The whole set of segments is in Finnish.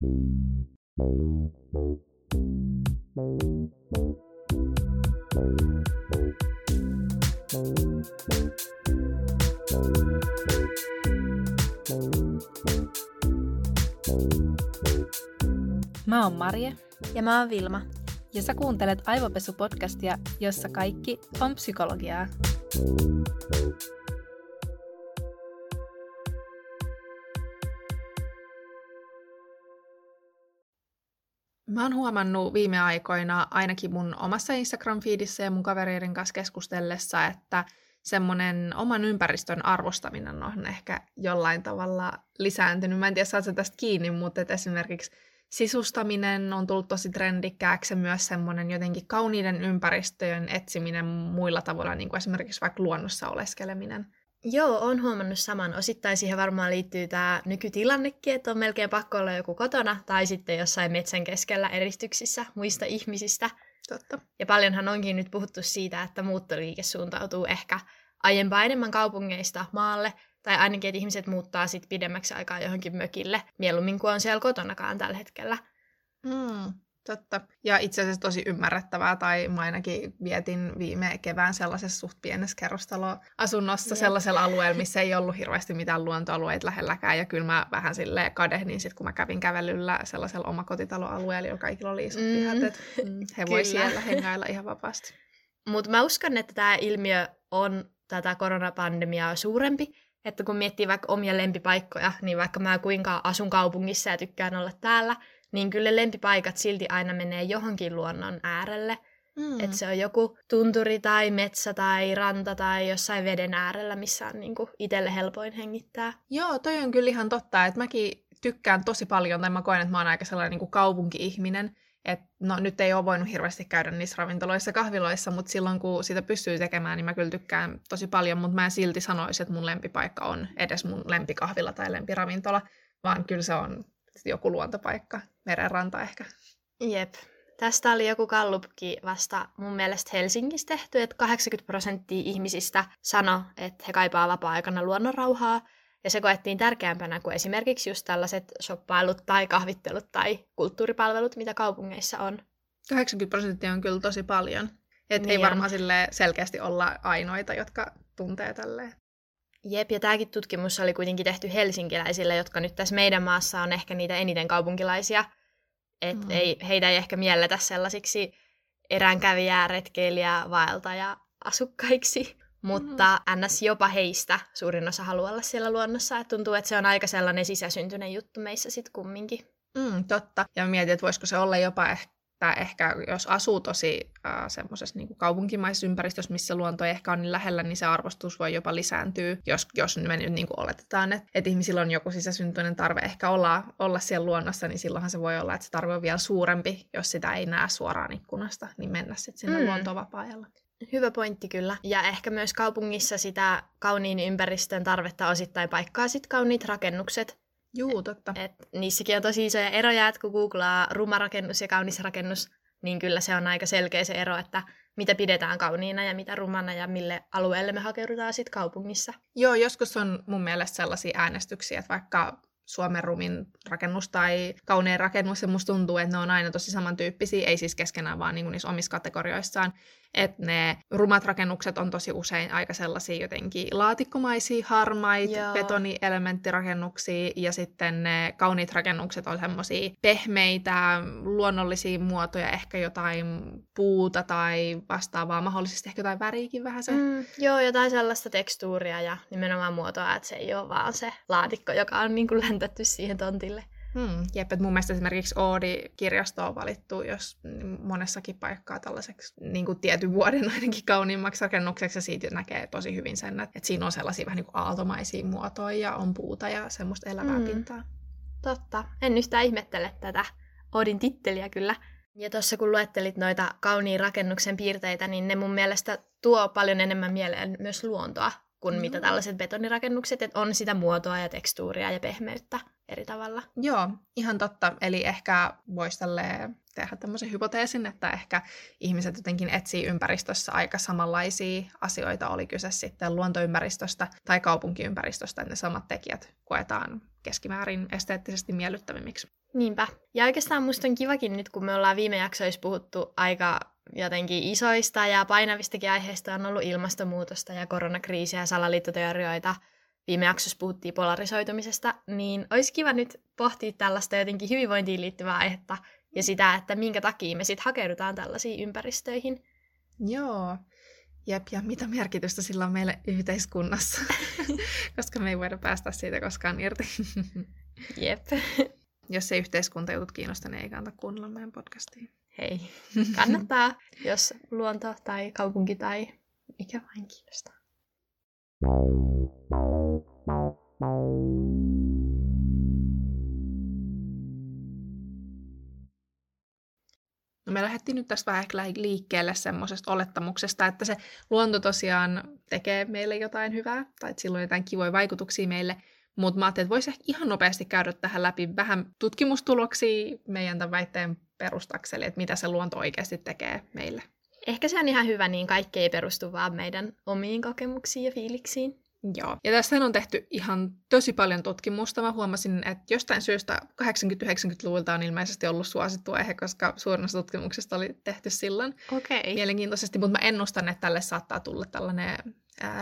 Mä oon Marje. Ja mä oon Vilma. Ja sä kuuntelet Aivopesu-podcastia, jossa kaikki on psykologiaa. Mä oon huomannut viime aikoina ainakin mun omassa Instagram-feedissä ja mun kavereiden kanssa keskustellessa, että semmoinen oman ympäristön arvostaminen on ehkä jollain tavalla lisääntynyt. Mä en tiedä, saat tästä kiinni, mutta että esimerkiksi sisustaminen on tullut tosi trendikkääksi myös semmoinen jotenkin kauniiden ympäristöjen etsiminen muilla tavoilla, niin kuin esimerkiksi vaikka luonnossa oleskeleminen. Joo, on huomannut saman. Osittain siihen varmaan liittyy tämä nykytilannekin, että on melkein pakko olla joku kotona tai sitten jossain metsän keskellä eristyksissä muista ihmisistä. Totta. Ja paljonhan onkin nyt puhuttu siitä, että muuttoliike suuntautuu ehkä aiempaa enemmän kaupungeista maalle, tai ainakin, että ihmiset muuttaa sit pidemmäksi aikaa johonkin mökille, mieluummin kuin on siellä kotonakaan tällä hetkellä. Mm, totta. Ja itse asiassa tosi ymmärrettävää, tai mä ainakin vietin viime kevään sellaisessa suht pienessä kerrostaloasunnossa Jep. sellaisella alueella, missä ei ollut hirveästi mitään luontoalueita lähelläkään, ja kyllä mä vähän sille kadehdin sit, kun mä kävin kävelyllä sellaisella omakotitaloalueella, jolla kaikilla oli isot mm. pihat, että he voi siellä hengailla ihan vapaasti. Mutta mä uskon, että tämä ilmiö on tätä koronapandemiaa suurempi, että kun miettii vaikka omia lempipaikkoja, niin vaikka mä kuinka asun kaupungissa ja tykkään olla täällä, niin kyllä lempipaikat silti aina menee johonkin luonnon äärelle. Mm. Että se on joku tunturi tai metsä tai ranta tai jossain veden äärellä, missä on niinku itselle helpoin hengittää. Joo, toi on kyllä ihan totta, että mäkin tykkään tosi paljon, tai mä koen, että mä oon aika sellainen niin kaupunki-ihminen, et, no nyt ei ole voinut hirveästi käydä niissä ravintoloissa kahviloissa, mutta silloin kun sitä pystyy tekemään, niin mä kyllä tykkään tosi paljon, mutta mä en silti sanoisi, että mun lempipaikka on edes mun lempikahvila tai lempiravintola, vaan kyllä se on joku luontopaikka, merenranta ehkä. Jep. Tästä oli joku kallupki vasta mun mielestä Helsingissä tehty, että 80 prosenttia ihmisistä sano, että he kaipaa vapaa-aikana luonnonrauhaa, ja se koettiin tärkeämpänä kuin esimerkiksi just tällaiset shoppailut tai kahvittelut tai kulttuuripalvelut, mitä kaupungeissa on. 80 prosenttia on kyllä tosi paljon. Et niin ei varmaan sille selkeästi olla ainoita, jotka tuntee tälleen. Jep, ja tämäkin tutkimus oli kuitenkin tehty helsinkiläisille, jotka nyt tässä meidän maassa on ehkä niitä eniten kaupunkilaisia. Et mm. ei, heitä ei ehkä mielletä sellaisiksi eräänkävijää, retkeilijää, vaeltaja asukkaiksi. Mutta mm. ns. jopa heistä suurin osa haluaa olla siellä luonnossa. Et tuntuu, että se on aika sellainen sisäsyntyinen juttu meissä sitten kumminkin. Mm, totta. Ja mietin, että voisiko se olla jopa ehkä ehkä jos asuu tosi äh, semmoisessa niin kaupunkimaisessa ympäristössä, missä luonto ei ehkä on niin lähellä, niin se arvostus voi jopa lisääntyä, jos, jos me nyt niin kuin oletetaan, että, että ihmisillä on joku sisäsyntyinen tarve ehkä olla, olla siellä luonnossa, niin silloinhan se voi olla, että se tarve on vielä suurempi, jos sitä ei näe suoraan ikkunasta, niin mennä sitten sinne mm. luontoon vapaa-ajalla. Hyvä pointti kyllä. Ja ehkä myös kaupungissa sitä kauniin ympäristön tarvetta osittain paikkaa sit kauniit rakennukset. Juu, totta. Et, niissäkin on tosi isoja eroja, että kun googlaa rumarakennus ja kaunis rakennus, niin kyllä se on aika selkeä se ero, että mitä pidetään kauniina ja mitä rumana ja mille alueelle me hakeudutaan sitten kaupungissa. Joo, joskus on mun mielestä sellaisia äänestyksiä, että vaikka Suomen rumin rakennus tai kaunein rakennus, ja musta tuntuu, että ne on aina tosi samantyyppisiä, ei siis keskenään, vaan niin niissä omissa kategorioissaan että ne rumat rakennukset on tosi usein aika sellaisia jotenkin laatikkomaisia, harmaita, Joo. betonielementtirakennuksia, ja sitten ne kauniit rakennukset on semmoisia pehmeitä, luonnollisia muotoja, ehkä jotain puuta tai vastaavaa, mahdollisesti ehkä jotain väriäkin vähän se. Mm, joo, jotain sellaista tekstuuria ja nimenomaan muotoa, että se ei ole vaan se laatikko, joka on niin kuin läntetty siihen tontille. Hmm, jep, että mun mielestä esimerkiksi Oodi-kirjasto on valittu jos monessakin paikkaa tällaiseksi niin kuin tietyn vuoden ainakin kauniimmaksi rakennukseksi, ja siitä näkee tosi hyvin sen, että, että siinä on sellaisia vähän niin kuin aaltomaisia muotoja, ja on puuta ja semmoista elävää hmm. pintaa. Totta. En yhtään ihmettele tätä Oodin titteliä kyllä. Ja tuossa kun luettelit noita kauniin rakennuksen piirteitä, niin ne mun mielestä tuo paljon enemmän mieleen myös luontoa kuin mm. mitä tällaiset betonirakennukset, että on sitä muotoa ja tekstuuria ja pehmeyttä eri tavalla. Joo, ihan totta. Eli ehkä voisi tehdä tämmöisen hypoteesin, että ehkä ihmiset jotenkin etsii ympäristössä aika samanlaisia asioita, oli kyse sitten luontoympäristöstä tai kaupunkiympäristöstä, että ne samat tekijät koetaan keskimäärin esteettisesti miellyttävimmiksi. Niinpä. Ja oikeastaan musta on kivakin nyt, kun me ollaan viime jaksoissa puhuttu aika jotenkin isoista ja painavistakin aiheista on ollut ilmastonmuutosta ja koronakriisiä ja salaliittoteorioita. Viime jaksossa puhuttiin polarisoitumisesta, niin olisi kiva nyt pohtia tällaista jotenkin hyvinvointiin liittyvää aihetta ja sitä, että minkä takia me sitten hakeudutaan tällaisiin ympäristöihin. Joo. Jep, ja mitä merkitystä sillä on meille yhteiskunnassa, koska me ei voida päästä siitä koskaan irti. Jep. Jos ei yhteiskuntajutut kiinnosta, niin ei kannata kuunnella meidän podcastia. Hei, kannattaa, jos luonto tai kaupunki tai mikä vain kiinnostaa. No me lähdettiin nyt tästä vähän liikkeelle semmoisesta olettamuksesta, että se luonto tosiaan tekee meille jotain hyvää, tai että sillä on jotain kivoja vaikutuksia meille, mutta mä ajattelin, että voisi ehkä ihan nopeasti käydä tähän läpi vähän tutkimustuloksia meidän tämän väitteen perustakselle, että mitä se luonto oikeasti tekee meille. Ehkä se on ihan hyvä, niin kaikki ei perustu vaan meidän omiin kokemuksiin ja fiiliksiin. Joo. Ja tässä on tehty ihan tosi paljon tutkimusta. Mä huomasin, että jostain syystä 80-90-luvulta on ilmeisesti ollut suosittu aihe, koska suurin osa tutkimuksesta oli tehty silloin. Okei. Okay. Mielenkiintoisesti, mutta mä ennustan, että tälle saattaa tulla tällainen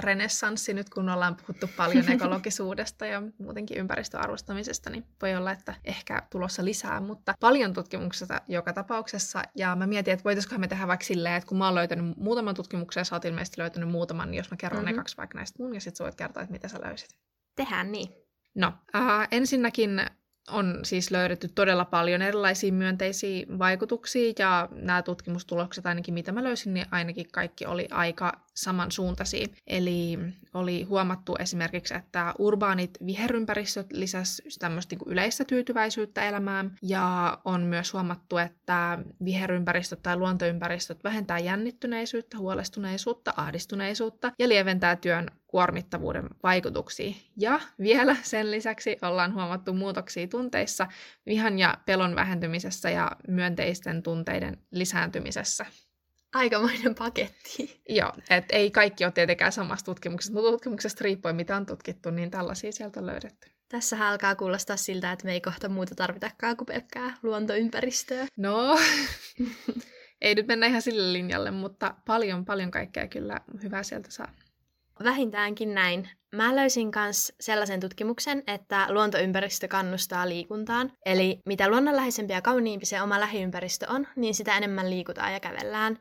renessanssi nyt, kun ollaan puhuttu paljon ekologisuudesta ja muutenkin ympäristöarvostamisesta, niin voi olla, että ehkä tulossa lisää, mutta paljon tutkimuksesta joka tapauksessa. Ja mä mietin, että voitaisiinko me tehdä vaikka silleen, että kun mä oon löytänyt muutaman tutkimuksen ja sä oot ilmeisesti löytänyt muutaman, niin jos mä kerron mm-hmm. kaksi vaikka näistä mun ja sit sä voit kertoa, että mitä sä löysit. Tehdään niin. No, äh, ensinnäkin on siis löydetty todella paljon erilaisia myönteisiä vaikutuksia ja nämä tutkimustulokset ainakin mitä mä löysin, niin ainakin kaikki oli aika samansuuntaisia. Eli oli huomattu esimerkiksi, että urbaanit viherympäristöt lisäsivät tämmöistä niin yleistä tyytyväisyyttä elämään ja on myös huomattu, että viherympäristöt tai luontoympäristöt vähentää jännittyneisyyttä, huolestuneisuutta, ahdistuneisuutta ja lieventää työn kuormittavuuden vaikutuksia. Ja vielä sen lisäksi ollaan huomattu muutoksia tunteissa, vihan ja pelon vähentymisessä ja myönteisten tunteiden lisääntymisessä. Aikamoinen paketti. Joo, että ei kaikki ole tietenkään samasta tutkimuksesta, mutta tutkimuksesta riippuen mitä on tutkittu, niin tällaisia sieltä on löydetty. Tässä alkaa kuulostaa siltä, että me ei kohta muuta tarvitakaan kuin pelkkää luontoympäristöä. No, ei nyt mennä ihan sille linjalle, mutta paljon, paljon kaikkea kyllä hyvää sieltä saa. Vähintäänkin näin. Mä löysin myös sellaisen tutkimuksen, että luontoympäristö kannustaa liikuntaan. Eli mitä luonnonläheisempi ja kauniimpi se oma lähiympäristö on, niin sitä enemmän liikutaan ja kävellään.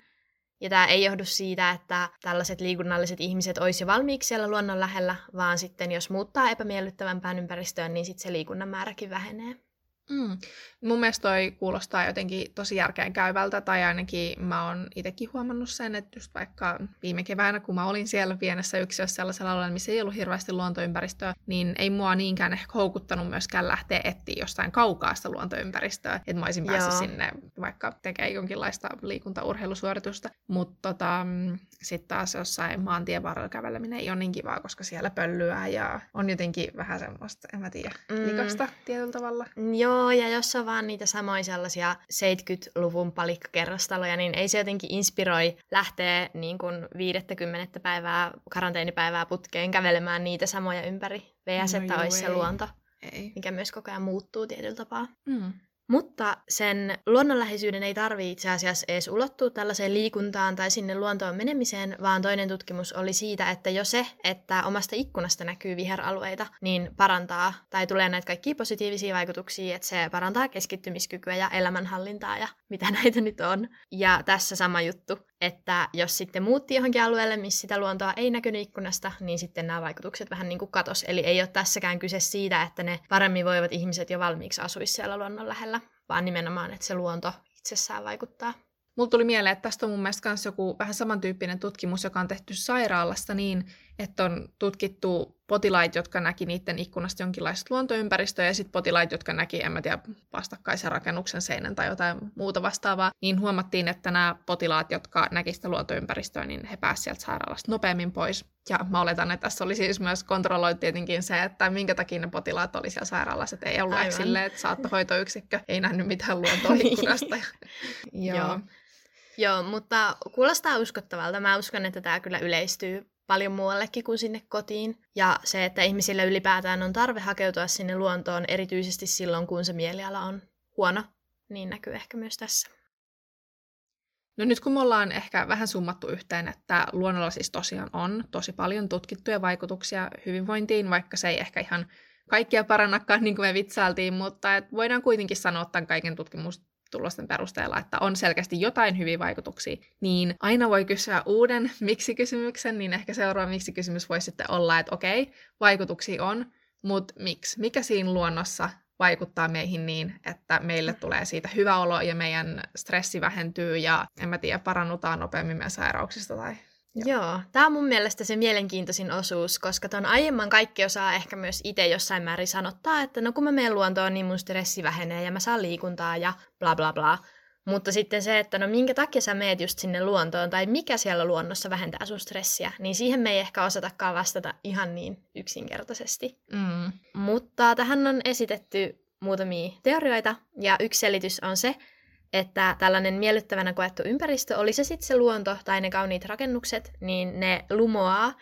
Ja tämä ei johdu siitä, että tällaiset liikunnalliset ihmiset olisi valmiiksi siellä luonnon lähellä, vaan sitten jos muuttaa epämiellyttävämpään ympäristöön, niin sitten se liikunnan määräkin vähenee. Mm. Mun mielestä toi kuulostaa jotenkin tosi järkeen käyvältä, tai ainakin mä oon itsekin huomannut sen, että just vaikka viime keväänä, kun mä olin siellä pienessä yksiössä sellaisella alueella, missä ei ollut hirveästi luontoympäristöä, niin ei mua niinkään ehkä houkuttanut myöskään lähteä etsiä jostain kaukaa sitä luontoympäristöä, että mä olisin päässyt Joo. sinne vaikka tekemään jonkinlaista liikuntaurheilusuoritusta, mutta tota, sitten taas jossain maantien varrella käveleminen ei ole niin kivaa, koska siellä pöllyää ja on jotenkin vähän semmoista, en mä tiedä, likasta mm. tietyllä tavalla. Joo, Joo, ja jos on vaan niitä samoja sellaisia 70-luvun palikkakerrostaloja, niin ei se jotenkin inspiroi lähteä niin kuin 50 päivää, karanteenipäivää putkeen kävelemään niitä samoja ympäri. VS, no että joo, olisi ei. se luonto, ei. mikä myös koko ajan muuttuu tietyllä tapaa. Mm. Mutta sen luonnonläheisyyden ei tarvitse itse asiassa edes ulottua tällaiseen liikuntaan tai sinne luontoon menemiseen, vaan toinen tutkimus oli siitä, että jo se, että omasta ikkunasta näkyy viheralueita, niin parantaa tai tulee näitä kaikkia positiivisia vaikutuksia, että se parantaa keskittymiskykyä ja elämänhallintaa ja mitä näitä nyt on. Ja tässä sama juttu, että jos sitten muutti johonkin alueelle, missä sitä luontoa ei näkynyt ikkunasta, niin sitten nämä vaikutukset vähän niin kuin katos. Eli ei ole tässäkään kyse siitä, että ne paremmin voivat ihmiset jo valmiiksi asuisi siellä luonnon lähellä, vaan nimenomaan, että se luonto itsessään vaikuttaa. Mulla tuli mieleen, että tästä on mun mielestä myös joku vähän samantyyppinen tutkimus, joka on tehty sairaalassa niin, että on tutkittu potilaita, jotka näki niiden ikkunasta jonkinlaista luontoympäristöä ja sitten potilaita, jotka näki, en mä tiedä, vastakkaisen rakennuksen seinän tai jotain muuta vastaavaa, niin huomattiin, että nämä potilaat, jotka näki sitä luontoympäristöä, niin he pääsivät sieltä sairaalasta nopeammin pois. Ja mä oletan, että tässä oli siis myös kontrolloitu tietenkin se, että minkä takia ne potilaat oli siellä sairaalassa, että ei ollut silleen, että saattohoitoyksikkö ei nähnyt mitään luontoikkunasta. Joo. Joo. Joo, mutta kuulostaa uskottavalta. Mä uskon, että tämä kyllä yleistyy paljon muuallekin kuin sinne kotiin. Ja se, että ihmisillä ylipäätään on tarve hakeutua sinne luontoon, erityisesti silloin, kun se mieliala on huono, niin näkyy ehkä myös tässä. No nyt kun me ollaan ehkä vähän summattu yhteen, että luonnolla siis tosiaan on tosi paljon tutkittuja vaikutuksia hyvinvointiin, vaikka se ei ehkä ihan kaikkia parannakaan, niin kuin me vitsailtiin, mutta et voidaan kuitenkin sanoa tämän kaiken tutkimustulosten perusteella, että on selkeästi jotain hyviä vaikutuksia, niin aina voi kysyä uuden miksi-kysymyksen, niin ehkä seuraava miksi-kysymys voisi sitten olla, että okei, vaikutuksia on, mutta miksi? Mikä siinä luonnossa vaikuttaa meihin niin, että meille tulee siitä hyvä olo ja meidän stressi vähentyy ja en mä tiedä, parannutaan nopeammin meidän sairauksista tai Joo. Joo, tämä on mun mielestä se mielenkiintoisin osuus, koska ton aiemman kaikki osaa ehkä myös itse jossain määrin sanottaa, että no kun mä menen luontoon, niin mun stressi vähenee ja mä saan liikuntaa ja bla bla bla. Mutta sitten se, että no minkä takia sä meet just sinne luontoon tai mikä siellä luonnossa vähentää sun stressiä, niin siihen me ei ehkä osatakaan vastata ihan niin yksinkertaisesti. Mm. Mutta tähän on esitetty muutamia teorioita ja yksi selitys on se, että tällainen miellyttävänä koettu ympäristö, oli se sitten se luonto tai ne kauniit rakennukset, niin ne lumoaa,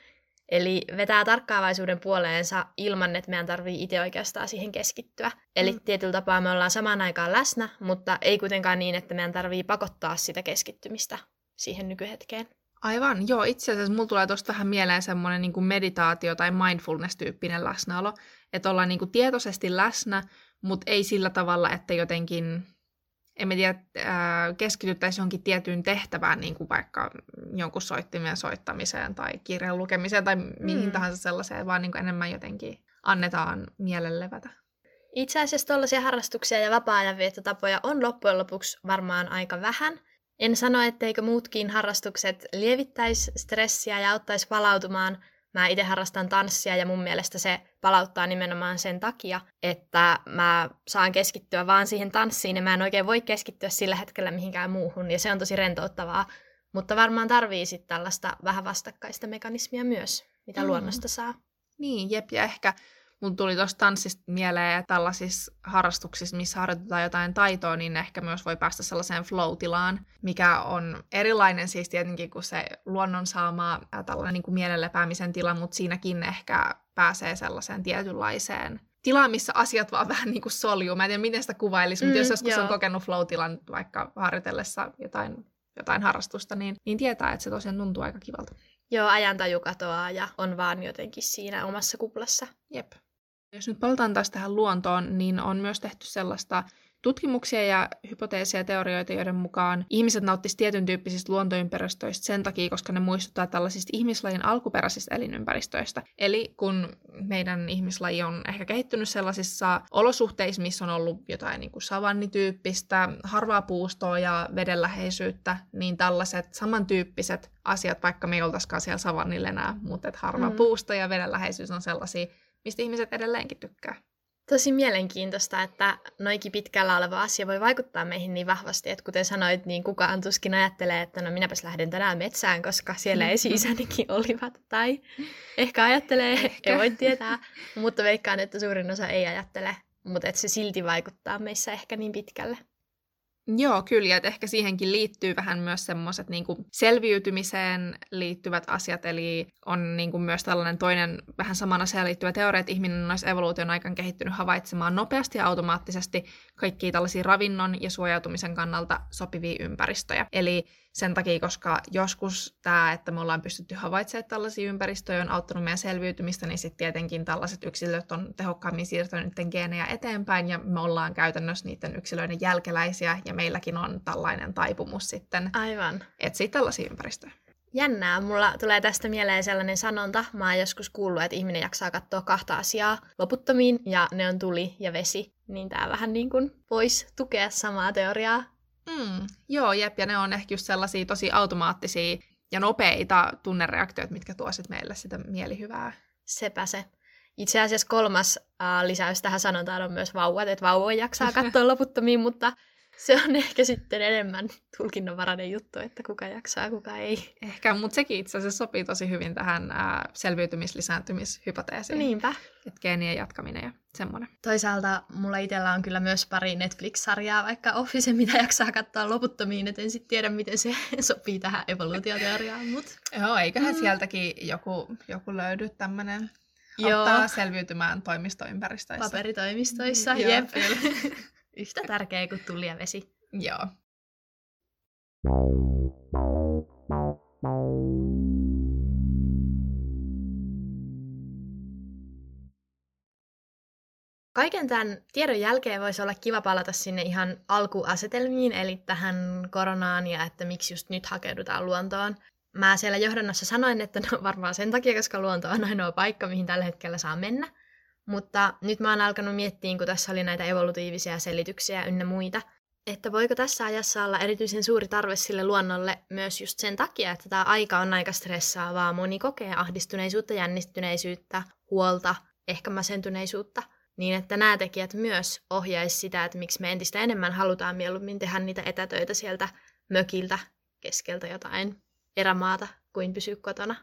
eli vetää tarkkaavaisuuden puoleensa ilman, että meidän tarvii itse oikeastaan siihen keskittyä. Eli mm. tietyllä tapaa me ollaan samaan aikaan läsnä, mutta ei kuitenkaan niin, että meidän tarvii pakottaa sitä keskittymistä siihen nykyhetkeen. Aivan, joo. Itse asiassa mulla tulee tuosta vähän mieleen semmoinen niin meditaatio- tai mindfulness-tyyppinen läsnäolo, että ollaan niin kuin tietoisesti läsnä, mutta ei sillä tavalla, että jotenkin en tiedä, keskityttäisiin johonkin tiettyyn tehtävään, niin kuin vaikka jonkun soittimen soittamiseen tai kirjan lukemiseen tai mihin mm. tahansa sellaiseen, vaan niin kuin enemmän jotenkin annetaan mielelle levätä. Itse asiassa tällaisia harrastuksia ja vapaa-ajanviettotapoja on loppujen lopuksi varmaan aika vähän. En sano, etteikö muutkin harrastukset lievittäisi stressiä ja auttaisi palautumaan, Mä itse harrastan tanssia ja mun mielestä se palauttaa nimenomaan sen takia, että mä saan keskittyä vaan siihen tanssiin ja mä en oikein voi keskittyä sillä hetkellä mihinkään muuhun ja se on tosi rentouttavaa. Mutta varmaan tarvii sitten tällaista vähän vastakkaista mekanismia myös, mitä mm. luonnosta saa. Niin, jep, ja ehkä Mun tuli tuosta tanssista mieleen, että tällaisissa harrastuksissa, missä harjoitetaan jotain taitoa, niin ehkä myös voi päästä sellaiseen flow-tilaan, mikä on erilainen siis tietenkin kuin se luonnon saama tällainen niin kuin mielenlepäämisen tila, mutta siinäkin ehkä pääsee sellaiseen tietynlaiseen tilaan, missä asiat vaan vähän niin kuin soljuu. Mä en tiedä, miten sitä kuvailisi, mm, mutta jos joskus joo. on kokenut flow-tilan vaikka harjoitellessa jotain, jotain harrastusta, niin, niin tietää, että se tosiaan tuntuu aika kivalta. Joo, ajantaju katoaa ja on vaan jotenkin siinä omassa kuplassa. Jep. Jos nyt palataan taas tähän luontoon, niin on myös tehty sellaista tutkimuksia ja hypoteeseja ja teorioita, joiden mukaan ihmiset nauttisivat tietyn tyyppisistä luontoympäristöistä sen takia, koska ne muistuttaa tällaisista ihmislajin alkuperäisistä elinympäristöistä. Eli kun meidän ihmislaji on ehkä kehittynyt sellaisissa olosuhteissa, missä on ollut jotain niin kuin savannityyppistä, harvaa puustoa ja vedenläheisyyttä, niin tällaiset samantyyppiset asiat, vaikka me ei oltaisikaan siellä savannilla enää, mutta että harva mm. puusto ja vedenläheisyys on sellaisia mistä ihmiset edelleenkin tykkää. Tosi mielenkiintoista, että noikin pitkällä oleva asia voi vaikuttaa meihin niin vahvasti, että kuten sanoit, niin kukaan tuskin ajattelee, että no minäpäs lähden tänään metsään, koska siellä esi-isänikin olivat. Tai ehkä ajattelee, ehkä. ei voi tietää, mutta veikkaan, että suurin osa ei ajattele, mutta että se silti vaikuttaa meissä ehkä niin pitkälle. Joo, kyllä, ja ehkä siihenkin liittyy vähän myös semmoiset niin selviytymiseen liittyvät asiat, eli on niin kuin myös tällainen toinen vähän saman asiaan liittyvä teoria, että ihminen olisi evoluution aikana kehittynyt havaitsemaan nopeasti ja automaattisesti kaikkia tällaisia ravinnon ja suojautumisen kannalta sopivia ympäristöjä. Eli sen takia, koska joskus tämä, että me ollaan pystytty havaitsemaan tällaisia ympäristöjä, on auttanut meidän selviytymistä, niin sitten tietenkin tällaiset yksilöt on tehokkaammin siirtänyt niiden geenejä eteenpäin, ja me ollaan käytännössä niiden yksilöiden jälkeläisiä, ja meilläkin on tällainen taipumus sitten Aivan. etsiä tällaisia ympäristöjä. Jännää. Mulla tulee tästä mieleen sellainen sanonta. Mä oon joskus kuullut, että ihminen jaksaa katsoa kahta asiaa loputtomiin, ja ne on tuli ja vesi. Niin tää vähän niin kuin voisi tukea samaa teoriaa. Mm, joo, jep, ja ne on ehkä just sellaisia tosi automaattisia ja nopeita tunnereaktioita, mitkä tuo sitten meille sitä mielihyvää. Sepä se. Itse asiassa kolmas äh, lisäys tähän sanotaan on myös vauvat, että vauvoja jaksaa katsoa loputtomiin, mutta se on ehkä sitten enemmän tulkinnanvarainen juttu, että kuka jaksaa, kuka ei. Ehkä, mutta sekin itse asiassa sopii tosi hyvin tähän ää, selviytymislisääntymishypoteesiin. Niinpä. Että geenien jatkaminen ja semmoinen. Toisaalta mulla itsellä on kyllä myös pari Netflix-sarjaa, vaikka Office, mitä jaksaa katsoa loputtomiin, et en sitten tiedä, miten se sopii tähän evoluutioteoriaan. Mut. Joo, eiköhän mm. sieltäkin joku, joku löydy tämmöinen Joo. selviytymään toimistoympäristöissä. Paperitoimistoissa, mm, jep. Yhtä tärkeä kuin tuli ja vesi. Joo. Kaiken tämän tiedon jälkeen voisi olla kiva palata sinne ihan alkuasetelmiin, eli tähän koronaan ja että miksi just nyt hakeudutaan luontoon. Mä siellä johdannossa sanoin, että no varmaan sen takia, koska luonto on ainoa paikka, mihin tällä hetkellä saa mennä. Mutta nyt mä oon alkanut miettiä, kun tässä oli näitä evolutiivisia selityksiä ynnä muita, että voiko tässä ajassa olla erityisen suuri tarve sille luonnolle myös just sen takia, että tämä aika on aika stressaavaa. Moni kokee ahdistuneisuutta, jännittyneisyyttä, huolta, ehkä masentuneisuutta – niin että nämä tekijät myös ohjaisi sitä, että miksi me entistä enemmän halutaan mieluummin tehdä niitä etätöitä sieltä mökiltä keskeltä jotain erämaata kuin pysyä kotona.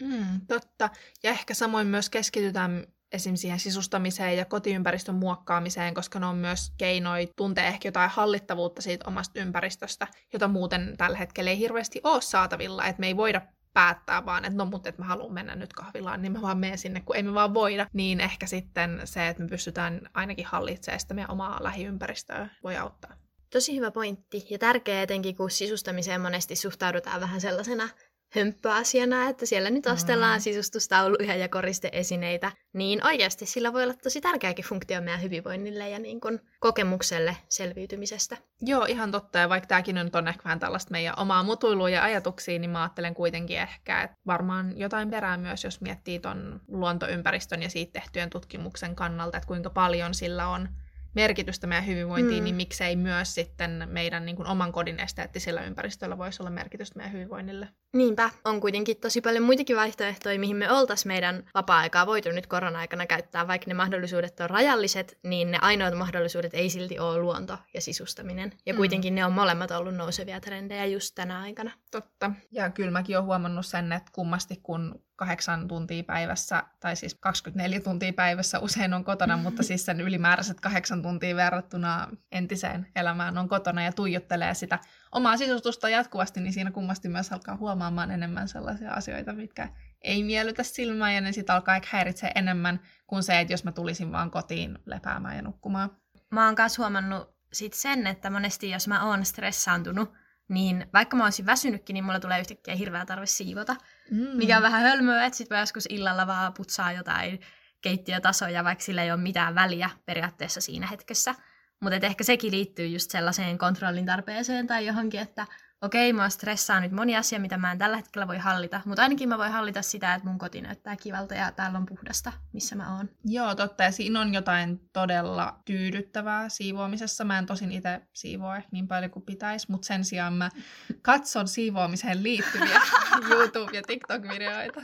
Mm, totta. Ja ehkä samoin myös keskitytään esim. siihen sisustamiseen ja kotiympäristön muokkaamiseen, koska ne on myös keinoja tuntea ehkä jotain hallittavuutta siitä omasta ympäristöstä, jota muuten tällä hetkellä ei hirveästi ole saatavilla. Että me ei voida päättää vaan, että no mutta että mä haluan mennä nyt kahvilaan, niin mä vaan menen sinne, kun ei me vaan voida. Niin ehkä sitten se, että me pystytään ainakin hallitsemaan sitä meidän omaa lähiympäristöä, voi auttaa. Tosi hyvä pointti ja tärkeä etenkin, kun sisustamiseen monesti suhtaudutaan vähän sellaisena hömppäasiana, että siellä nyt ostellaan mm. sisustustauluja ja koristeesineitä, niin oikeasti sillä voi olla tosi tärkeäkin funktio meidän hyvinvoinnille ja niin kuin kokemukselle selviytymisestä. Joo, ihan totta. Ja vaikka tämäkin on, on ehkä vähän tällaista meidän omaa mutuilua ja ajatuksia, niin mä ajattelen kuitenkin ehkä, että varmaan jotain perää myös, jos miettii ton luontoympäristön ja siitä tehtyjen tutkimuksen kannalta, että kuinka paljon sillä on merkitystä meidän hyvinvointiin, mm. niin miksei myös sitten meidän niin kuin, oman kodin esteettisellä ympäristöllä voisi olla merkitystä meidän hyvinvoinnille. Niinpä, on kuitenkin tosi paljon muitakin vaihtoehtoja, mihin me oltaisiin meidän vapaa-aikaa voitu nyt korona-aikana käyttää, vaikka ne mahdollisuudet on rajalliset, niin ne ainoat mahdollisuudet ei silti ole luonto ja sisustaminen. Ja mm. kuitenkin ne on molemmat ollut nousevia trendejä just tänä aikana. Totta. Ja kyllä mäkin olen huomannut sen, että kummasti kun kahdeksan tuntia päivässä, tai siis 24 tuntia päivässä usein on kotona, mutta siis sen ylimääräiset kahdeksan tuntia verrattuna entiseen elämään on kotona ja tuijottelee sitä omaa sisustusta jatkuvasti, niin siinä kummasti myös alkaa huomaamaan enemmän sellaisia asioita, mitkä ei miellytä silmää ja ne sitten alkaa ehkä häiritseä enemmän kuin se, että jos mä tulisin vaan kotiin lepäämään ja nukkumaan. Mä oon myös huomannut sit sen, että monesti jos mä oon stressaantunut, niin vaikka mä olisin väsynytkin, niin mulla tulee yhtäkkiä hirveä tarve siivota. Mm. Mikä on vähän hölmöä, että sit voi joskus illalla vaan putsaa jotain keittiötasoja, vaikka sillä ei ole mitään väliä periaatteessa siinä hetkessä. Mutta ehkä sekin liittyy just sellaiseen kontrollin tarpeeseen tai johonkin, että okei, mua stressaa nyt moni asia, mitä mä en tällä hetkellä voi hallita, mutta ainakin mä voin hallita sitä, että mun koti näyttää kivalta ja täällä on puhdasta, missä mä oon. Joo, totta. Ja siinä on jotain todella tyydyttävää siivoamisessa. Mä en tosin itse siivoa niin paljon kuin pitäisi, mutta sen sijaan mä katson siivoamiseen liittyviä YouTube- ja TikTok-videoita.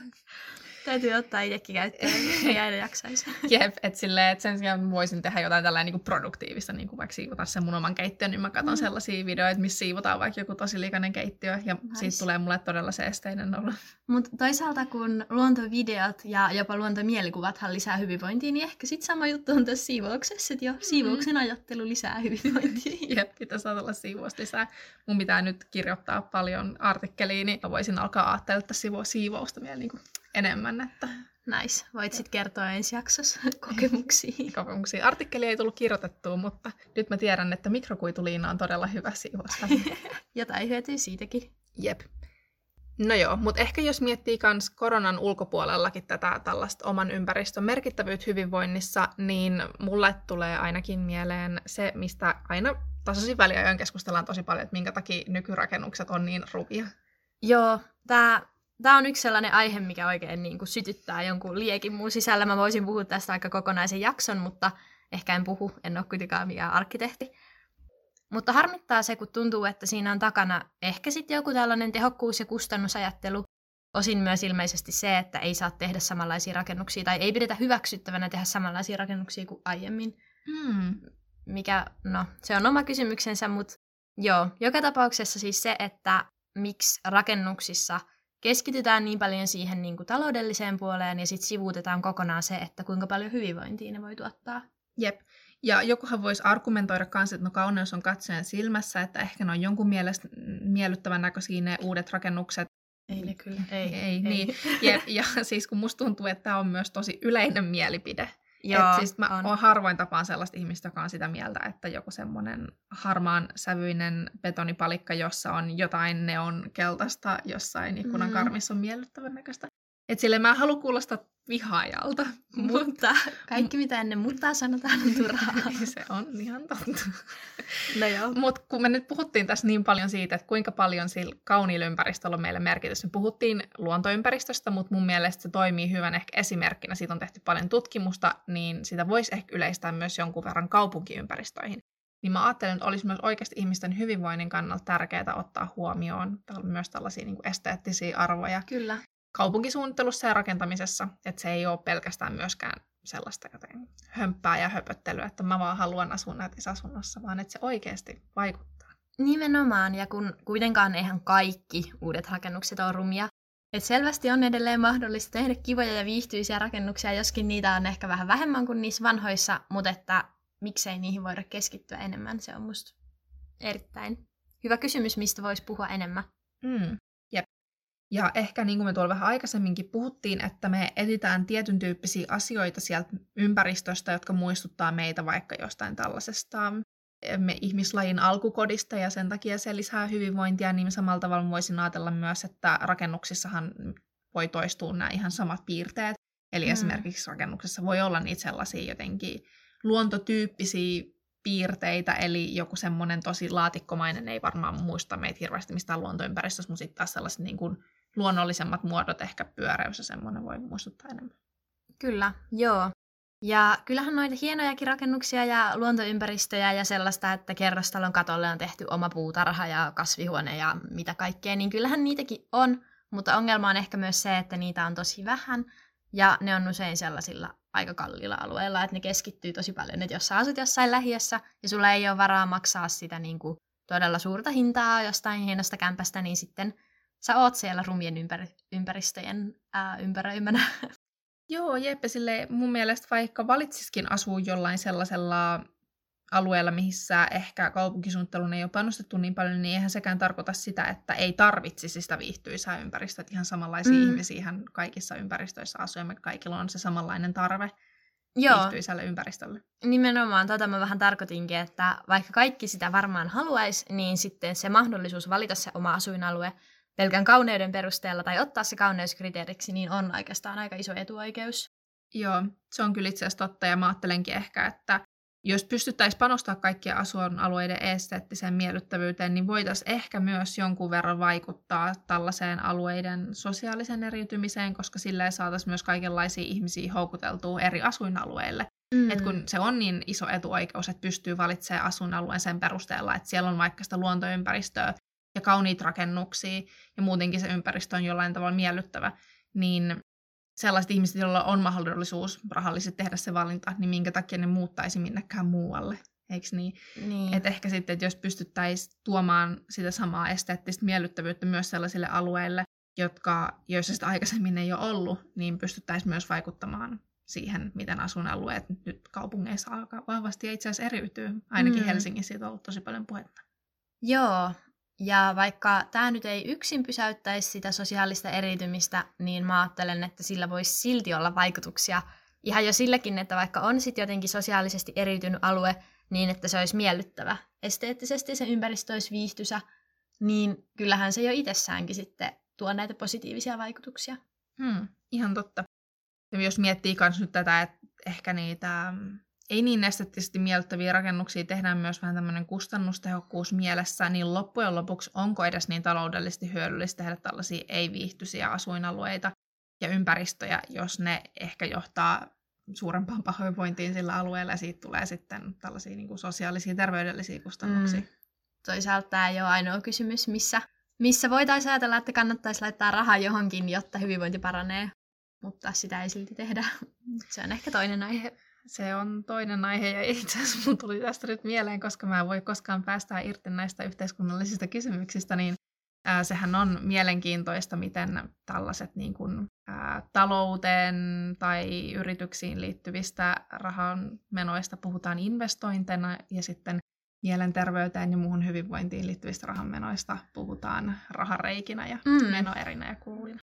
Täytyy ottaa itsekin käyttöön, ei aina jaksaisi. Jep, että että sen sijaan voisin tehdä jotain tällainen niin produktiivista, niin kuin vaikka siivota sen mun oman keittiön, niin mä katson mm. sellaisia videoita, missä siivotaan vaikka joku tosi likainen keittiö, ja nice. siitä tulee mulle todella se esteinen olla. Mutta toisaalta kun luontovideot ja jopa luontomielikuvathan lisää hyvinvointia, niin ehkä sitten sama juttu on tässä siivouksessa, että jo mm. siivouksen ajattelu lisää hyvinvointia. Jep, pitäisi olla siivousta lisää. Mun pitää nyt kirjoittaa paljon artikkeliin, niin voisin alkaa ajatella siivousta vielä niin kuin enemmän. Että... Nice. Voit sitten kertoa ensi jaksossa kokemuksia. kokemuksia. Artikkeli ei tullut kirjoitettua, mutta nyt mä tiedän, että mikrokuituliina on todella hyvä siivousta. Jotain hyötyy siitäkin. Jep. No joo, mutta ehkä jos miettii myös koronan ulkopuolellakin tätä tällaista oman ympäristön merkittävyyttä hyvinvoinnissa, niin mulle tulee ainakin mieleen se, mistä aina tasaisin väliajoin keskustellaan tosi paljon, että minkä takia nykyrakennukset on niin ruvia. Joo, tämä tämä on yksi sellainen aihe, mikä oikein niin kuin sytyttää jonkun liekin mun sisällä. Mä voisin puhua tästä aika kokonaisen jakson, mutta ehkä en puhu, en ole kuitenkaan mikään arkkitehti. Mutta harmittaa se, kun tuntuu, että siinä on takana ehkä sitten joku tällainen tehokkuus- ja kustannusajattelu. Osin myös ilmeisesti se, että ei saa tehdä samanlaisia rakennuksia tai ei pidetä hyväksyttävänä tehdä samanlaisia rakennuksia kuin aiemmin. Hmm. Mikä, no, se on oma kysymyksensä, mutta joo, joka tapauksessa siis se, että miksi rakennuksissa – keskitytään niin paljon siihen niin kuin taloudelliseen puoleen ja sitten sivuutetaan kokonaan se, että kuinka paljon hyvinvointia ne voi tuottaa. Jep. Ja jokuhan voisi argumentoida myös, että no kauneus on katsojan silmässä, että ehkä ne on jonkun mielestä miellyttävän näköisiä ne uudet rakennukset. Ei ne kyllä. Ei, ei, ei. niin. Jep. Ja siis kun musta tuntuu, että tämä on myös tosi yleinen mielipide, Joo, Et siis mä on. harvoin tapaan sellaista ihmistä, joka on sitä mieltä, että joku semmoinen harmaan sävyinen betonipalikka, jossa on jotain neon keltaista jossain ikkunan Mm. karmissa on miellyttävän näköistä. Et sille mä en halua kuulostaa vihaajalta, mutta kaikki mitä ennen mutta sanotaan on turhaa. se on ihan totta. no joo. Mutta kun me nyt puhuttiin tässä niin paljon siitä, että kuinka paljon sillä kauniilla ympäristöllä on meille merkitys. Me puhuttiin luontoympäristöstä, mutta mun mielestä se toimii hyvän ehkä esimerkkinä. Siitä on tehty paljon tutkimusta, niin sitä voisi ehkä yleistää myös jonkun verran kaupunkiympäristöihin. Niin mä ajattelen, että olisi myös oikeasti ihmisten hyvinvoinnin kannalta tärkeää ottaa huomioon myös tällaisia niin kuin esteettisiä arvoja Kyllä. Kaupunkisuunnittelussa ja rakentamisessa, että se ei ole pelkästään myöskään sellaista joten hömppää ja höpöttelyä, että mä vaan haluan asua nätissä asunnossa, vaan että se oikeasti vaikuttaa. Nimenomaan, ja kun kuitenkaan eihän kaikki uudet rakennukset ole rumia. Et selvästi on edelleen mahdollista tehdä kivoja ja viihtyisiä rakennuksia, joskin niitä on ehkä vähän vähemmän kuin niissä vanhoissa, mutta että miksei niihin voida keskittyä enemmän, se on musta erittäin hyvä kysymys, mistä voisi puhua enemmän. Mm. Ja ehkä niin kuin me tuolla vähän aikaisemminkin puhuttiin, että me etsitään tietyn tyyppisiä asioita sieltä ympäristöstä, jotka muistuttaa meitä vaikka jostain tällaisesta me ihmislajin alkukodista ja sen takia se lisää hyvinvointia, niin samalla tavalla voisin ajatella myös, että rakennuksissahan voi toistua nämä ihan samat piirteet. Eli mm. esimerkiksi rakennuksessa voi olla niitä sellaisia jotenkin luontotyyppisiä piirteitä, eli joku semmoinen tosi laatikkomainen ei varmaan muista meitä hirveästi mistään luontoympäristössä, mutta sitten taas sellaiset niin kuin luonnollisemmat muodot, ehkä pyöreys ja semmoinen voi muistuttaa enemmän. Kyllä, joo. Ja kyllähän noita hienojakin rakennuksia ja luontoympäristöjä ja sellaista, että kerrostalon katolle on tehty oma puutarha ja kasvihuone ja mitä kaikkea, niin kyllähän niitäkin on, mutta ongelma on ehkä myös se, että niitä on tosi vähän ja ne on usein sellaisilla aika kalliilla alueilla, että ne keskittyy tosi paljon, että jos sä asut jossain lähiössä ja sulla ei ole varaa maksaa sitä niin kuin todella suurta hintaa jostain hienosta kämpästä, niin sitten sä oot siellä rumien ympäri- ympäristöjen ää, ympäröimänä. Joo, Jeppe, sille mun mielestä vaikka valitsiskin asua jollain sellaisella alueella, missä ehkä kaupunkisuunnitteluun ei ole panostettu niin paljon, niin eihän sekään tarkoita sitä, että ei tarvitsisi sitä viihtyisää ympäristöä. Että Ihan samanlaisia Mm. ihmisiä kaikissa ympäristöissä asuu, ja me kaikilla on se samanlainen tarve Joo, viihtyisälle ympäristölle. Nimenomaan, tota mä vähän tarkoitinkin, että vaikka kaikki sitä varmaan haluaisi, niin sitten se mahdollisuus valita se oma asuinalue pelkän kauneuden perusteella tai ottaa se kauneuskriteeriksi, niin on oikeastaan aika iso etuoikeus. Joo, se on kyllä itse asiassa totta, ja mä ajattelenkin ehkä, että jos pystyttäisiin panostaa kaikkien asuinalueiden esteettiseen miellyttävyyteen, niin voitaisiin ehkä myös jonkun verran vaikuttaa tällaiseen alueiden sosiaalisen eriytymiseen, koska sillä saataisiin myös kaikenlaisia ihmisiä houkuteltua eri asuinalueille. Mm. Et kun se on niin iso etuoikeus, että pystyy valitsemaan asuinalueen sen perusteella, että siellä on vaikka sitä luontoympäristöä ja kauniita rakennuksia, ja muutenkin se ympäristö on jollain tavalla miellyttävä, niin sellaiset ihmiset, joilla on mahdollisuus rahallisesti tehdä se valinta, niin minkä takia ne muuttaisi minnekään muualle, eikö niin? niin. Et ehkä sitten, että jos pystyttäisiin tuomaan sitä samaa esteettistä miellyttävyyttä myös sellaisille alueille, jotka, joissa sitä aikaisemmin ei ole ollut, niin pystyttäisiin myös vaikuttamaan siihen, miten asuinalueet nyt kaupungeissa alkaa vahvasti ja itse asiassa eriytyy. Ainakin mm. Helsingissä siitä on ollut tosi paljon puhetta. Joo, ja vaikka tämä nyt ei yksin pysäyttäisi sitä sosiaalista eriytymistä, niin mä ajattelen, että sillä voisi silti olla vaikutuksia. Ihan jo silläkin, että vaikka on sitten jotenkin sosiaalisesti eriytynyt alue, niin että se olisi miellyttävä esteettisesti, se ympäristö olisi viihtysä, niin kyllähän se jo itsessäänkin sitten tuo näitä positiivisia vaikutuksia. Hmm, ihan totta. Ja jos miettii myös nyt tätä, että ehkä niitä mm, ei niin esteettisesti miellyttäviä rakennuksia tehdään myös vähän tämmöinen kustannustehokkuus mielessä, niin loppujen lopuksi onko edes niin taloudellisesti hyödyllistä tehdä tällaisia ei-viihtyisiä asuinalueita ja ympäristöjä, jos ne ehkä johtaa suurempaan pahoinvointiin sillä alueella ja siitä tulee sitten tällaisia niin kuin sosiaalisia terveydellisiä kustannuksia. Mm. Toisaalta tämä ei ole ainoa kysymys, missä, missä voitaisiin ajatella, että kannattaisi laittaa rahaa johonkin, jotta hyvinvointi paranee, mutta sitä ei silti tehdä. Se on ehkä toinen aihe. Se on toinen aihe ja itse asiassa mun tuli tästä nyt mieleen, koska mä en voi koskaan päästää irti näistä yhteiskunnallisista kysymyksistä, niin ää, sehän on mielenkiintoista, miten tällaiset niin kuin, ää, talouteen tai yrityksiin liittyvistä rahan menoista puhutaan investointeina ja sitten mielenterveyteen ja muuhun hyvinvointiin liittyvistä rahanmenoista puhutaan rahareikinä ja Mm. menoerinä ja kuluina.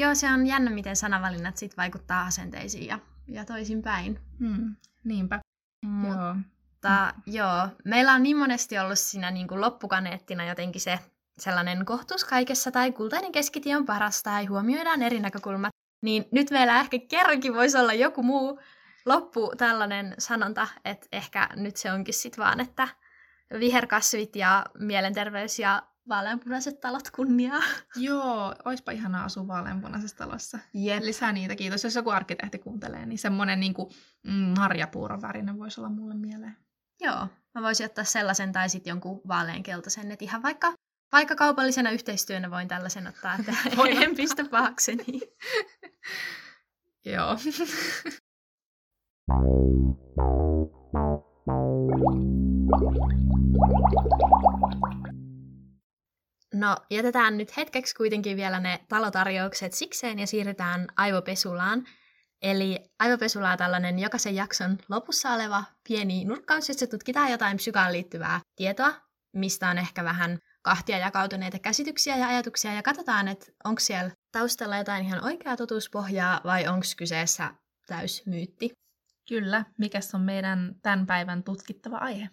Joo, se on jännä, miten sanavalinnat sit vaikuttaa asenteisiin ja ja toisinpäin. Hmm. Niinpä. Mutta Joo. joo, meillä on niin monesti ollut siinä niin kuin loppukaneettina jotenkin se sellainen kohtuus kaikessa tai kultainen keskitie on paras tai huomioidaan eri näkökulmat. Niin nyt meillä ehkä kerrankin voisi olla joku muu loppu tällainen sanonta, että ehkä nyt se onkin sitten vaan, että viherkasvit ja mielenterveys ja vaaleanpunaiset talot kunniaa. Joo, oispa ihanaa asua vaaleanpunaisessa talossa. Jep. Lisää niitä, kiitos. Jos joku arkkitehti kuuntelee, niin semmoinen niin kuin, mm, marjapuuron värinen voisi olla mulle mieleen. Joo, mä voisin ottaa sellaisen tai sitten jonkun vaaleankeltaisen, että ihan vaikka, vaikka kaupallisena yhteistyönä voin tällaisen ottaa, että Voin en pistä pahakseni. Joo. No, jätetään nyt hetkeksi kuitenkin vielä ne talotarjoukset sikseen ja siirrytään aivopesulaan. Eli aivopesula on tällainen jokaisen jakson lopussa oleva pieni nurkkaus, jossa tutkitaan jotain psykaan liittyvää tietoa, mistä on ehkä vähän kahtia jakautuneita käsityksiä ja ajatuksia, ja katsotaan, että onko siellä taustalla jotain ihan oikeaa totuuspohjaa vai onko kyseessä täysmyytti. Kyllä. Mikäs on meidän tämän päivän tutkittava aihe?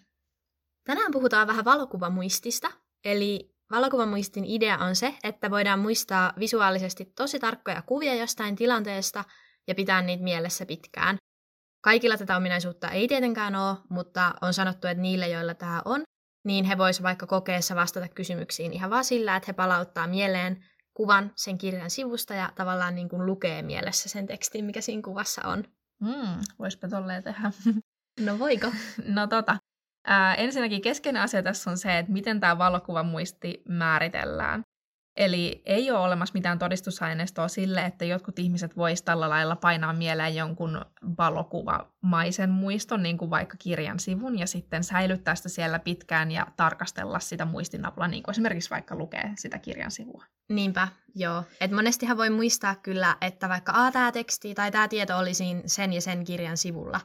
Tänään puhutaan vähän valokuvamuistista, eli valokuvamuistin idea on se, että voidaan muistaa visuaalisesti tosi tarkkoja kuvia jostain tilanteesta ja pitää niitä mielessä pitkään. Kaikilla tätä ominaisuutta ei tietenkään ole, mutta on sanottu, että niille, joilla tämä on, niin he voisivat vaikka kokeessa vastata kysymyksiin ihan vaan sillä, että he palauttaa mieleen kuvan sen kirjan sivusta ja tavallaan niin kuin lukee mielessä sen tekstin, mikä siinä kuvassa on. Mm, voispa tolleen tehdä. No voiko? No tota, ää, ensinnäkin keskeinen asia tässä on se, että miten tämä valokuvan muisti määritellään. Eli ei ole olemassa mitään todistusaineistoa sille, että jotkut ihmiset voisivat tällä lailla painaa mieleen jonkun valokuvamaisen muiston, niin kuin vaikka kirjan sivun, ja sitten säilyttää sitä siellä pitkään ja tarkastella sitä muistinapulla, niin kuin esimerkiksi vaikka lukee sitä kirjan sivua. Niinpä, joo. Et monestihan voi muistaa kyllä, että vaikka tämä teksti tai tämä tieto oli sen ja sen kirjan sivulla,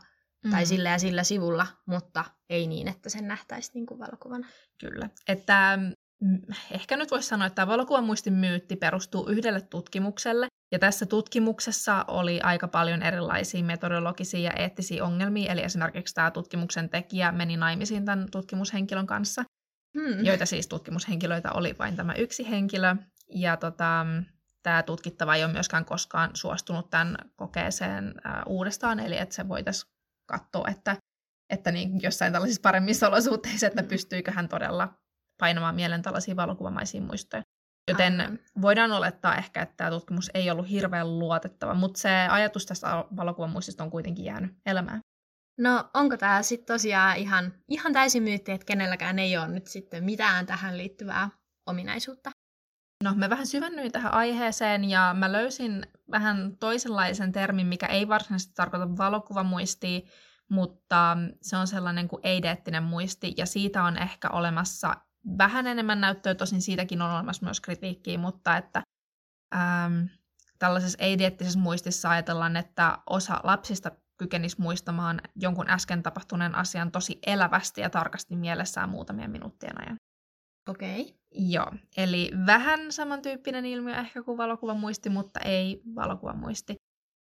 mm. tai sillä ja sillä sivulla, mutta ei niin, että sen nähtäisi niin kuin valokuvana. Kyllä. Että mm, ehkä nyt voisi sanoa, että tämä valokuvan muistin myytti perustuu yhdelle tutkimukselle, ja tässä tutkimuksessa oli aika paljon erilaisia metodologisia ja eettisiä ongelmia, eli esimerkiksi tämä tutkimuksen tekijä meni naimisiin tämän tutkimushenkilön kanssa, Hmm. joita siis tutkimushenkilöitä oli vain tämä yksi henkilö, ja tota, tämä tutkittava ei ole myöskään koskaan suostunut tämän kokeeseen uudestaan, eli että se voitaisiin katsoa, että, että niin jossain tällaisissa paremmissa olosuhteissa, että pystyykö hän todella painamaan mielen tällaisia valokuvamaisia muistoja. Joten Aivan. voidaan olettaa ehkä, että tämä tutkimus ei ollut hirveän luotettava, mutta se ajatus tästä valokuvan muistista on kuitenkin jäänyt elämään. No onko tämä sitten tosiaan ihan, ihan täysin myytti, että kenelläkään ei ole nyt sitten mitään tähän liittyvää ominaisuutta? No, mä vähän syvennyin tähän aiheeseen ja mä löysin vähän toisenlaisen termin, mikä ei varsinaisesti tarkoita valokuvamuistia, mutta se on sellainen kuin eideettinen muisti ja siitä on ehkä olemassa vähän enemmän näyttöä, tosin siitäkin on olemassa myös kritiikkiä, mutta että äm, tällaisessa eideettisessä muistissa ajatellaan, että osa lapsista kykenisi muistamaan jonkun äsken tapahtuneen asian tosi elävästi ja tarkasti mielessään muutamien minuuttien ajan. Okei. Okay. Joo, eli vähän samantyyppinen ilmiö ehkä kuin valokuvan muisti, mutta ei valokuvan muisti.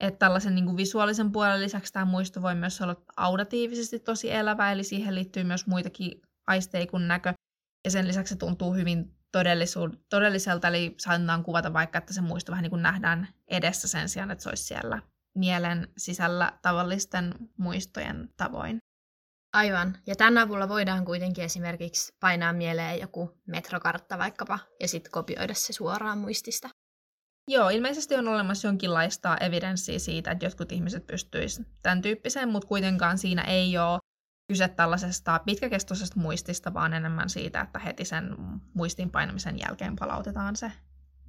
Että tällaisen niin kuin visuaalisen puolen lisäksi tämä muisto voi myös olla audatiivisesti tosi elävä, eli siihen liittyy myös muitakin aisteja kuin näkö. Ja sen lisäksi se tuntuu hyvin todellisu- todelliselta, eli saadaan kuvata vaikka, että se muisto vähän niin kuin nähdään edessä sen sijaan, että se olisi siellä mielen sisällä tavallisten muistojen tavoin. Aivan. Ja tämän avulla voidaan kuitenkin esimerkiksi painaa mieleen joku metrokartta vaikkapa ja sitten kopioida se suoraan muistista. Joo, ilmeisesti on olemassa jonkinlaista evidenssiä siitä, että jotkut ihmiset pystyisivät tämän tyyppiseen, mutta kuitenkaan siinä ei ole kyse tällaisesta pitkäkestoisesta muistista, vaan enemmän siitä, että heti sen muistin painamisen jälkeen palautetaan se.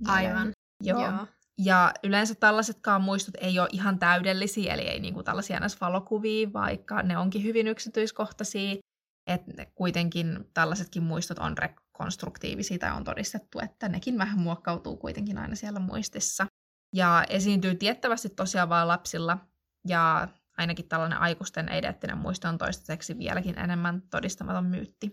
Aivan. Joo. Joo. Ja yleensä tällaisetkaan muistot ei ole ihan täydellisiä, eli ei niinku tällaisia ns. valokuvia, vaikka ne onkin hyvin yksityiskohtaisia. Että kuitenkin tällaisetkin muistot on rekonstruktiivisia tai on todistettu, että nekin vähän muokkautuu kuitenkin aina siellä muistissa. Ja esiintyy tiettävästi tosiaan vain lapsilla, ja ainakin tällainen aikuisten eideettinen muisto on toistaiseksi vieläkin enemmän todistamaton myytti.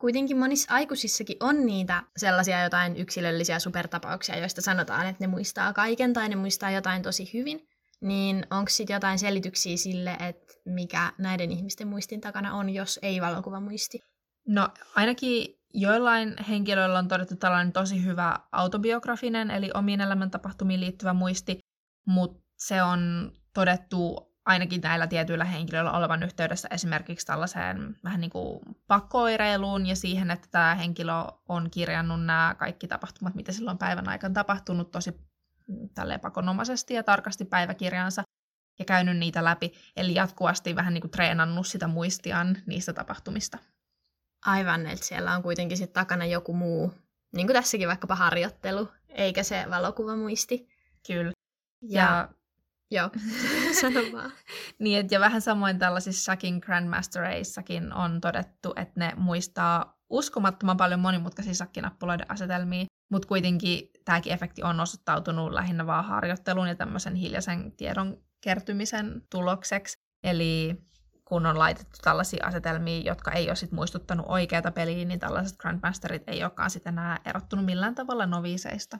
Kuitenkin monissa aikuisissakin on niitä sellaisia jotain yksilöllisiä supertapauksia, joista sanotaan, että ne muistaa kaiken tai ne muistaa jotain tosi hyvin. niin onko sitten jotain selityksiä sille, että mikä näiden ihmisten muistin takana on, jos ei valokuvamuisti? No ainakin joillain henkilöillä on todettu tällainen tosi hyvä autobiografinen, eli omiin elämäntapahtumiin liittyvä muisti, mutta se on todettu ainakin näillä tietyillä henkilöillä olevan yhteydessä esimerkiksi tällaiseen vähän niin kuin pakkoireiluun ja siihen, että tämä henkilö on kirjannut nämä kaikki tapahtumat, mitä silloin päivän aikana tapahtunut tosi tälleen pakonomaisesti ja tarkasti päiväkirjansa ja käynyt niitä läpi, eli jatkuvasti vähän niin kuin treenannut sitä muistiaan niistä tapahtumista. Aivan, että siellä on kuitenkin sit takana joku muu, niin kuin tässäkin vaikkapa harjoittelu, eikä se valokuvamuisti. Kyllä. Ja, ja joo, sano vaan. niin, et, ja vähän samoin tällaisissa Shakin Grandmastereissakin on todettu, että ne muistaa uskomattoman paljon monimutkaisia sakkinappuloiden asetelmia, mutta kuitenkin tämäkin efekti on osoittautunut lähinnä vaan harjoittelun ja tämmöisen hiljaisen tiedon kertymisen tulokseksi. Eli kun on laitettu tällaisia asetelmia, jotka ei ole sit muistuttanut oikeata peliä, niin tällaiset Grandmasterit ei olekaan sitten enää erottunut millään tavalla noviseista.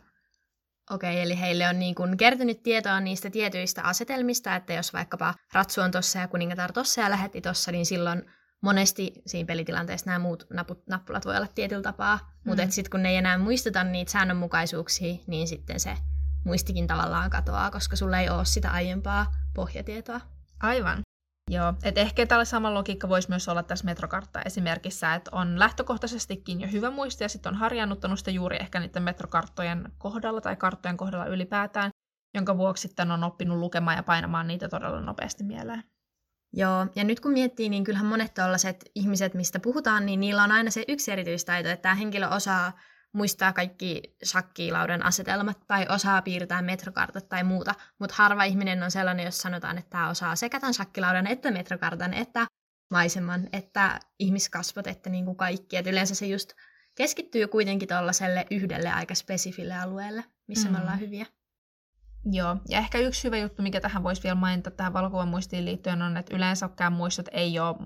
Okei, eli heille on niin kuin kertynyt tietoa niistä tietyistä asetelmista, että jos vaikkapa Ratsu on tossa ja kuningatar tossa ja lähetti tossa, niin silloin monesti siinä pelitilanteessa nämä muut naput, nappulat voi olla tietyllä tapaa, mm. mutta sitten kun ne ei enää muisteta niitä säännönmukaisuuksia, niin sitten se muistikin tavallaan katoaa, koska sulla ei ole sitä aiempaa pohjatietoa. Aivan. Joo, et ehkä tällä sama logiikka voisi myös olla tässä metrokartta esimerkissä, että on lähtökohtaisestikin jo hyvä muisti ja sitten on harjannuttanut sitä juuri ehkä niiden metrokarttojen kohdalla tai karttojen kohdalla ylipäätään, jonka vuoksi sitten on oppinut lukemaan ja painamaan niitä todella nopeasti mieleen. Joo, ja nyt kun miettii, niin kyllähän monet tällaiset ihmiset, mistä puhutaan, niin niillä on aina se yksi erityistaito, että tämä henkilö osaa muistaa kaikki shakkilaudan asetelmat tai osaa piirtää metrokartat tai muuta, mutta harva ihminen on sellainen, jos sanotaan, että tämä osaa sekä tämän shakkilaudan että metrokartan, että maiseman, että ihmiskasvot, että niin kuin kaikki. Et yleensä se just keskittyy kuitenkin tuollaiselle yhdelle aika spesifille alueelle, missä mm. me ollaan hyviä. Joo, ja ehkä yksi hyvä juttu, mikä tähän voisi vielä mainita tähän valokuvan muistiin liittyen on, että yleensäkään muistot ei ole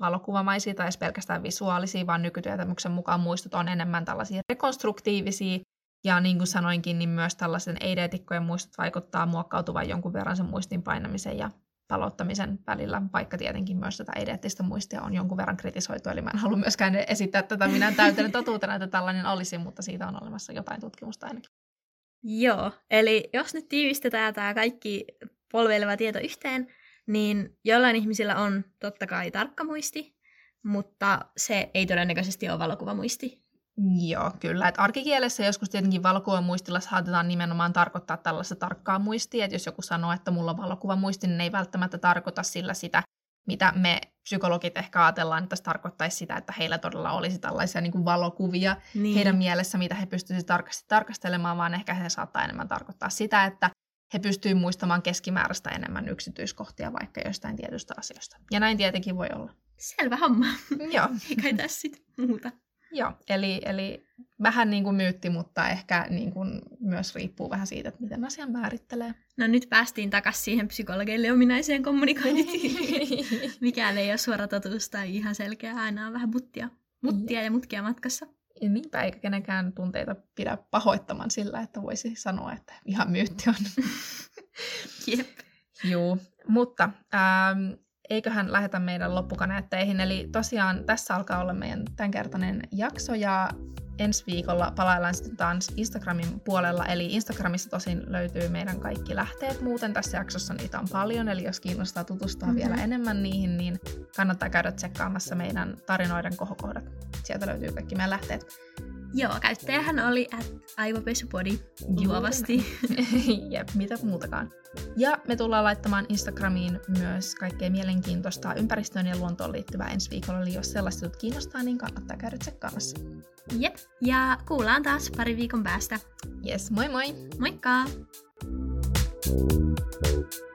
valokuvamaisia tai edes pelkästään visuaalisia, vaan nykytietämyksen mukaan muistot on enemmän tällaisia rekonstruktiivisia, ja niin kuin sanoinkin, niin myös tällaisen eideetikkojen muistot vaikuttaa muokkautuvan jonkun verran sen muistin painamisen ja palauttamisen välillä, vaikka tietenkin myös tätä eideettistä muistia on jonkun verran kritisoitu, eli mä en halua myöskään esittää tätä minä täytenä totuutena, että tällainen olisi, mutta siitä on olemassa jotain tutkimusta ainakin. Joo, eli jos nyt tiivistetään tämä kaikki polveileva tieto yhteen, niin jollain ihmisillä on totta kai tarkka muisti, mutta se ei todennäköisesti ole valokuvamuisti. Joo, kyllä. Et arkikielessä joskus tietenkin valokuvamuistilla saatetaan nimenomaan tarkoittaa tällaista tarkkaa muistia, että jos joku sanoo, että mulla on valokuvamuisti, niin ei välttämättä tarkoita sillä sitä, mitä me psykologit ehkä ajatellaan, että se tarkoittaisi sitä, että heillä todella olisi tällaisia niin kuin valokuvia niin. heidän mielessä, mitä he pystyisivät tarkasti tarkastelemaan, vaan ehkä he saattaa enemmän tarkoittaa sitä, että he pystyvät muistamaan keskimääräistä enemmän yksityiskohtia vaikka jostain tietystä asioista. Ja näin tietenkin voi olla. Selvä homma. Joo. Eikä tässä muuta. Joo, eli, eli vähän niin kuin myytti, mutta ehkä niin kuin myös riippuu vähän siitä, että miten asian määrittelee. No nyt päästiin takaisin siihen psykologeille ominaiseen kommunikointiin. Mikään ei ole suora totuus tai ihan selkeä, aina on vähän muttia, muttia ja mutkia matkassa. Ja niinpä, eikä kenenkään tunteita pidä pahoittamaan sillä, että voisi sanoa, että ihan myytti on. Jep. Joo, mutta ähm, eiköhän lähetä meidän loppukaneetteihin. Eli tosiaan tässä alkaa olla meidän tämänkertainen jakso ja ensi viikolla palaillaan sitten taas Instagramin puolella. Eli Instagramissa tosin löytyy meidän kaikki lähteet. Muuten tässä jaksossa niitä on paljon, eli jos kiinnostaa tutustua mm-hmm. vielä enemmän niihin, niin kannattaa käydä tsekkaamassa meidän tarinoiden kohokohdat. Sieltä löytyy kaikki meidän lähteet. Joo, käyttäjähän oli at aivopesupodi luovasti. Jep, mitä muutakaan. Ja me tullaan laittamaan Instagramiin myös kaikkea mielenkiintoista ympäristöön ja luontoon liittyvää ensi viikolla, eli jos sellaista jutut kiinnostaa, niin kannattaa käydä tsekkaamassa. Jep, ja kuullaan taas pari viikon päästä. Yes, moi moi! Moikka! thank you